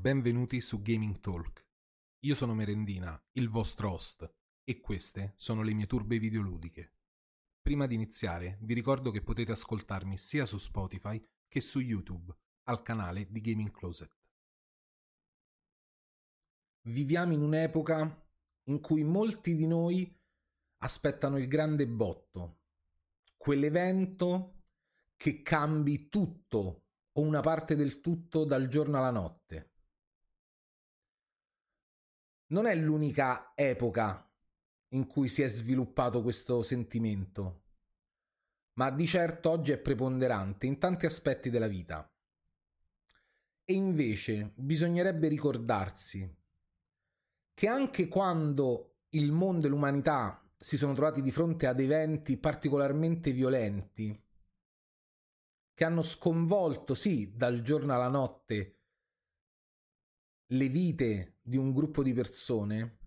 benvenuti su Gaming Talk. Io sono Merendina, il vostro host, e queste sono le mie turbe videoludiche. Prima di iniziare, vi ricordo che potete ascoltarmi sia su Spotify che su YouTube, al canale di Gaming Closet. Viviamo in un'epoca in cui molti di noi aspettano il grande botto, quell'evento che cambi tutto o una parte del tutto dal giorno alla notte non è l'unica epoca in cui si è sviluppato questo sentimento, ma di certo oggi è preponderante in tanti aspetti della vita. E invece bisognerebbe ricordarsi che anche quando il mondo e l'umanità si sono trovati di fronte ad eventi particolarmente violenti, che hanno sconvolto, sì, dal giorno alla notte, le vite di un gruppo di persone,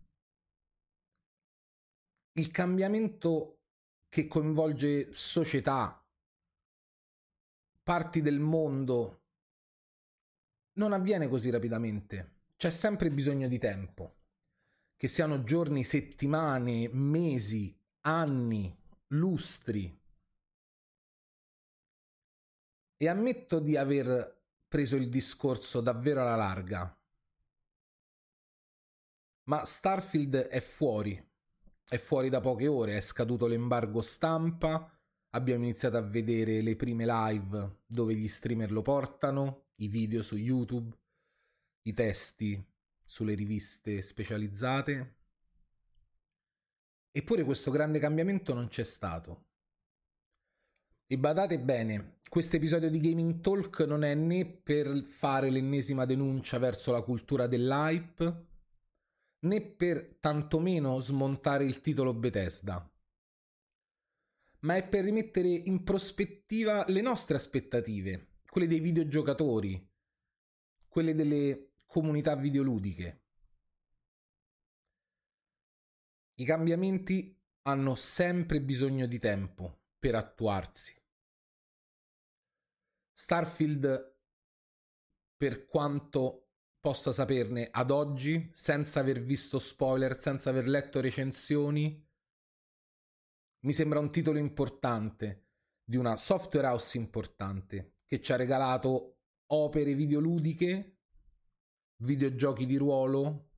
il cambiamento che coinvolge società, parti del mondo, non avviene così rapidamente. C'è sempre bisogno di tempo. Che siano giorni, settimane, mesi, anni, lustri. E ammetto di aver preso il discorso davvero alla larga ma Starfield è fuori, è fuori da poche ore, è scaduto l'embargo stampa, abbiamo iniziato a vedere le prime live dove gli streamer lo portano, i video su YouTube, i testi sulle riviste specializzate. Eppure questo grande cambiamento non c'è stato. E badate bene, questo episodio di Gaming Talk non è né per fare l'ennesima denuncia verso la cultura dell'hype, né per tantomeno smontare il titolo Bethesda, ma è per rimettere in prospettiva le nostre aspettative, quelle dei videogiocatori, quelle delle comunità videoludiche. I cambiamenti hanno sempre bisogno di tempo per attuarsi. Starfield, per quanto possa saperne ad oggi, senza aver visto spoiler, senza aver letto recensioni. Mi sembra un titolo importante di una software house importante che ci ha regalato opere videoludiche, videogiochi di ruolo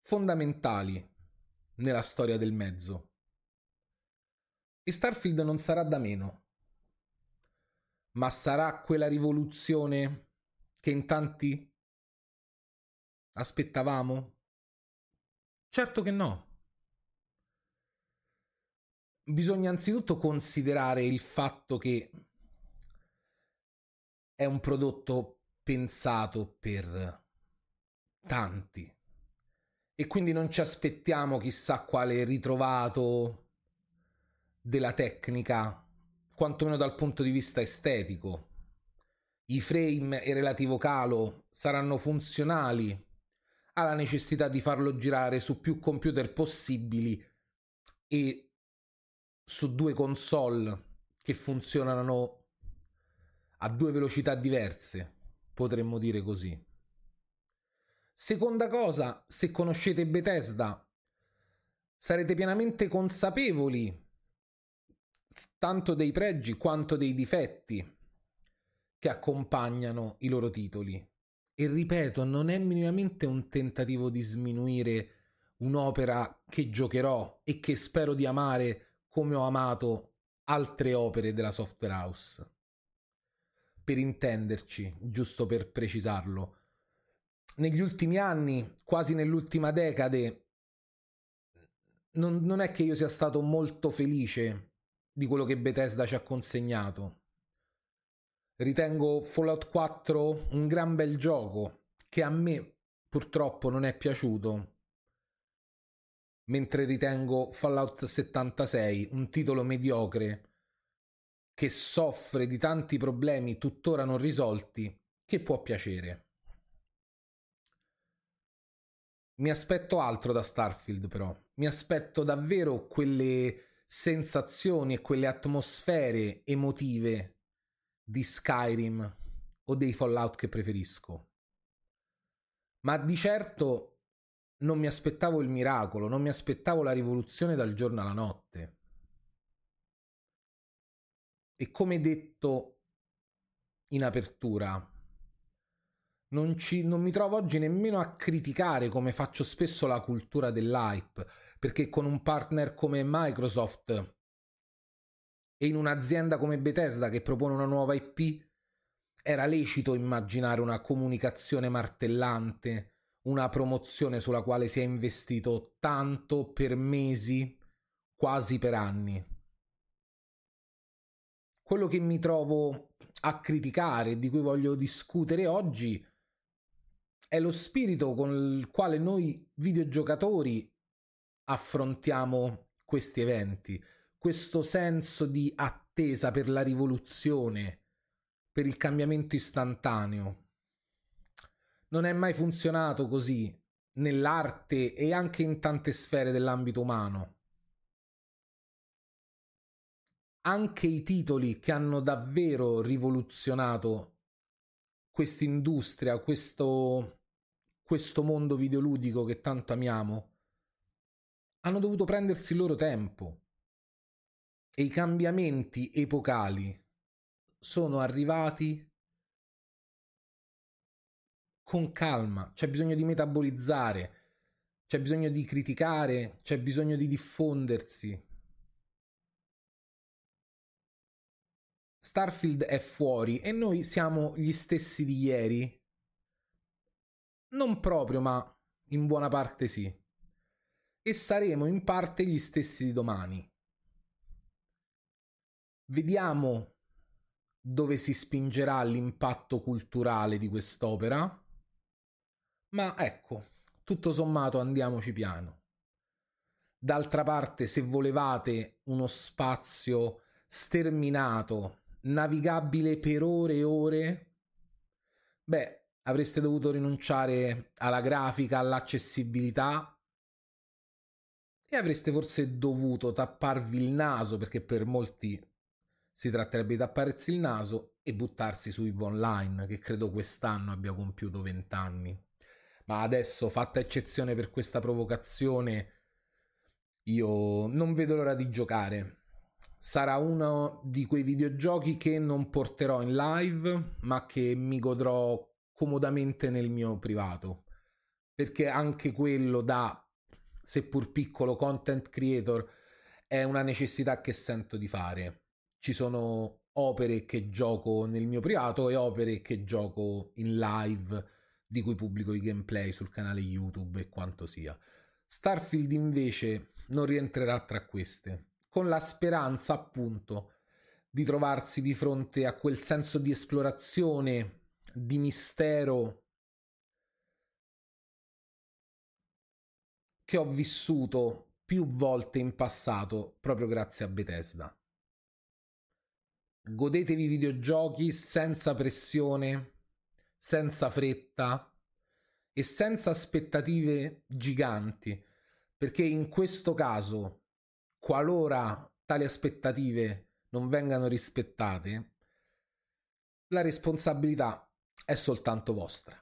fondamentali nella storia del mezzo. E Starfield non sarà da meno, ma sarà quella rivoluzione che in tanti Aspettavamo? Certo che no. Bisogna anzitutto considerare il fatto che è un prodotto pensato per tanti e quindi non ci aspettiamo chissà quale ritrovato della tecnica, quantomeno dal punto di vista estetico. I frame e relativo calo saranno funzionali ha la necessità di farlo girare su più computer possibili e su due console che funzionano a due velocità diverse, potremmo dire così. Seconda cosa, se conoscete Bethesda, sarete pienamente consapevoli tanto dei pregi quanto dei difetti che accompagnano i loro titoli. E ripeto, non è minimamente un tentativo di sminuire un'opera che giocherò e che spero di amare come ho amato altre opere della software house. Per intenderci, giusto per precisarlo, negli ultimi anni, quasi nell'ultima decade, non, non è che io sia stato molto felice di quello che Bethesda ci ha consegnato Ritengo Fallout 4 un gran bel gioco che a me purtroppo non è piaciuto. Mentre ritengo Fallout 76 un titolo mediocre che soffre di tanti problemi tuttora non risolti che può piacere. Mi aspetto altro da Starfield però. Mi aspetto davvero quelle sensazioni e quelle atmosfere emotive di Skyrim o dei Fallout che preferisco. Ma di certo non mi aspettavo il miracolo, non mi aspettavo la rivoluzione dal giorno alla notte. E come detto in apertura, non, ci, non mi trovo oggi nemmeno a criticare come faccio spesso la cultura dell'hype, perché con un partner come Microsoft e in un'azienda come Bethesda che propone una nuova IP, era lecito immaginare una comunicazione martellante, una promozione sulla quale si è investito tanto per mesi, quasi per anni. Quello che mi trovo a criticare, di cui voglio discutere oggi, è lo spirito con il quale noi videogiocatori affrontiamo questi eventi, questo senso di attesa per la rivoluzione, per il cambiamento istantaneo. Non è mai funzionato così nell'arte e anche in tante sfere dell'ambito umano. Anche i titoli che hanno davvero rivoluzionato quest'industria, questo questo mondo videoludico che tanto amiamo, hanno dovuto prendersi il loro tempo. E i cambiamenti epocali sono arrivati con calma, c'è bisogno di metabolizzare, c'è bisogno di criticare, c'è bisogno di diffondersi. Starfield è fuori e noi siamo gli stessi di ieri non proprio, ma in buona parte sì. E saremo in parte gli stessi di domani. Vediamo dove si spingerà l'impatto culturale di quest'opera. Ma ecco, tutto sommato andiamoci piano. D'altra parte, se volevate uno spazio sterminato, navigabile per ore e ore, beh, avreste dovuto rinunciare alla grafica, all'accessibilità e avreste forse dovuto tapparvi il naso perché per molti si tratterebbe di tapparsi il naso e buttarsi su Evo Online che credo quest'anno abbia compiuto 20 anni. Ma adesso, fatta eccezione per questa provocazione, io non vedo l'ora di giocare. Sarà uno di quei videogiochi che non porterò in live, ma che mi godrò comodamente nel mio privato. Perché anche quello da, seppur piccolo, content creator è una necessità che sento di fare. Ci sono opere che gioco nel mio privato e opere che gioco in live di cui pubblico i gameplay sul canale YouTube e quanto sia. Starfield invece non rientrerà tra queste, con la speranza appunto di trovarsi di fronte a quel senso di esplorazione di mistero che ho vissuto più volte in passato proprio grazie a Bethesda. Godetevi i videogiochi senza pressione, senza fretta e senza aspettative giganti, perché in questo caso, qualora tali aspettative non vengano rispettate, la responsabilità è soltanto vostra.